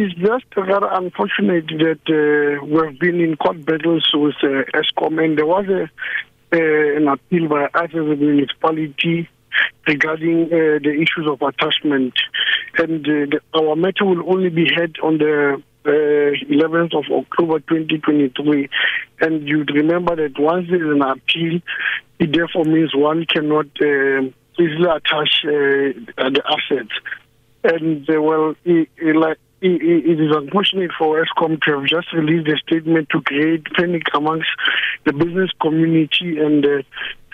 is just rather unfortunate that uh, we've been in court battles with uh, Eskom, and there was a, uh, an appeal by a municipality regarding uh, the issues of attachment. And uh, the, our matter will only be heard on the uh, 11th of October 2023. And you'd remember that once there is an appeal, it therefore means one cannot uh, easily attach uh, the assets. And uh, well, like, it, is unfortunate for Eskom to have just released a statement to create panic amongst the business community and the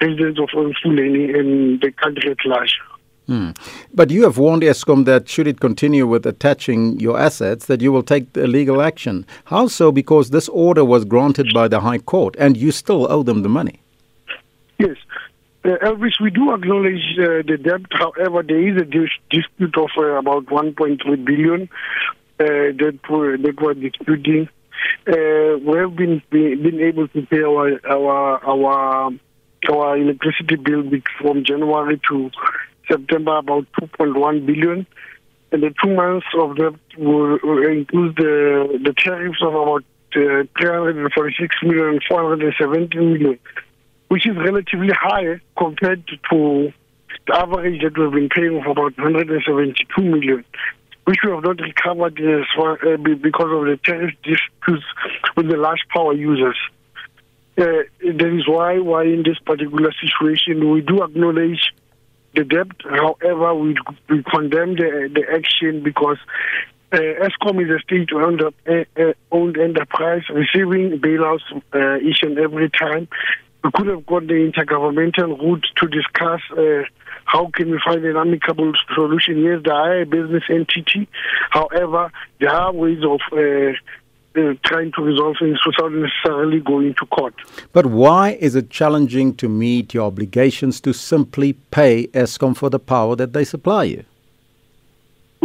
residents of Emfuleni and the country at large. Hmm. But you have warned Eskom that should it continue with attaching your assets, that you will take legal action. How so? Because this order was granted by the High Court, and you still owe them the money. Yes, uh, Elvis, we do acknowledge uh, the debt. However, there is a dis- dispute of uh, about 1.3 billion that we're, that we're disputing. Uh, we have been been able to pay our our our our electricity bill from January to September about 2.1 billion, and the two months of that will, will include the the tariffs of about uh, 346 million, 470 million, which is relatively high compared to the average that we've been paying of about 172 million which we have not recovered uh, because of the tariff disputes with the large power users. Uh, that is why, why in this particular situation, we do acknowledge the debt. However, we, we condemn the, the action because uh, Eskom is a state-owned uh, uh, owned enterprise receiving bailouts uh, each and every time. We could have got the intergovernmental route to discuss uh, how can we find an amicable solution. Yes, they are a business entity. However, there are ways of uh, uh, trying to resolve things without necessarily going to court. But why is it challenging to meet your obligations to simply pay Eskom for the power that they supply you?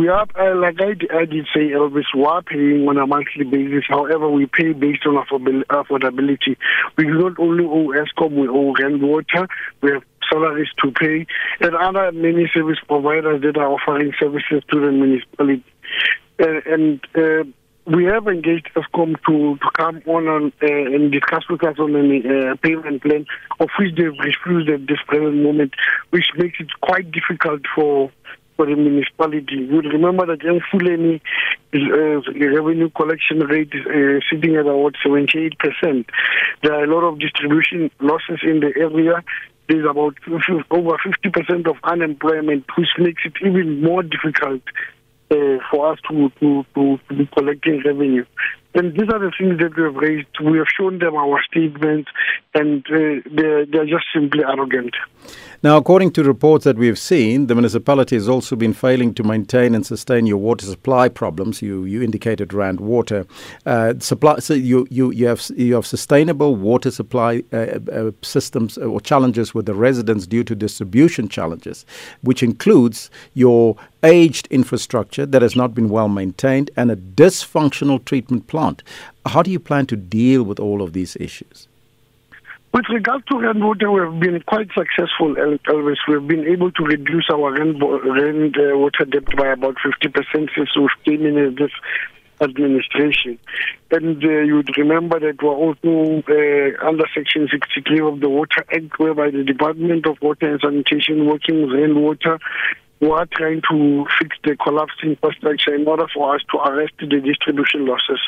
We are, uh, like I, I, did say, Elvis, we are paying on a monthly basis. However, we pay based on affordability. We do not only owe Eskom, we owe Water, we have salaries to pay, and other many service providers that are offering services to the municipality. Uh, and uh, we have engaged Eskom to, to come on and, uh, and discuss with us on a uh, payment plan, of which they've refused at this present moment, which makes it quite difficult for for the municipality. You remember that in Emfuleni, uh, revenue collection rate is uh, sitting at about 78%. There are a lot of distribution losses in the area. There's about over 50% of unemployment, which makes it even more difficult uh, for us to, to, to, to be collecting revenue. And these are the things that we have raised. We have shown them our statements, and uh, they're, they're just simply arrogant. Now, according to reports that we've seen, the municipality has also been failing to maintain and sustain your water supply problems. You you indicated Rand Water uh, supply. So you, you you have you have sustainable water supply uh, uh, systems or challenges with the residents due to distribution challenges, which includes your aged infrastructure that has not been well maintained and a dysfunctional treatment plant. How do you plan to deal with all of these issues? With regard to Rand Water, we've been quite successful, Elvis. We've been able to reduce our Rand Water debt by about 50% since we came in this administration. And uh, you would remember that we're also uh, under Section 63 of the Water Act, whereby the Department of Water and Sanitation, working with rainwater, Water, we are trying to fix the collapsed infrastructure in order for us to arrest the distribution losses.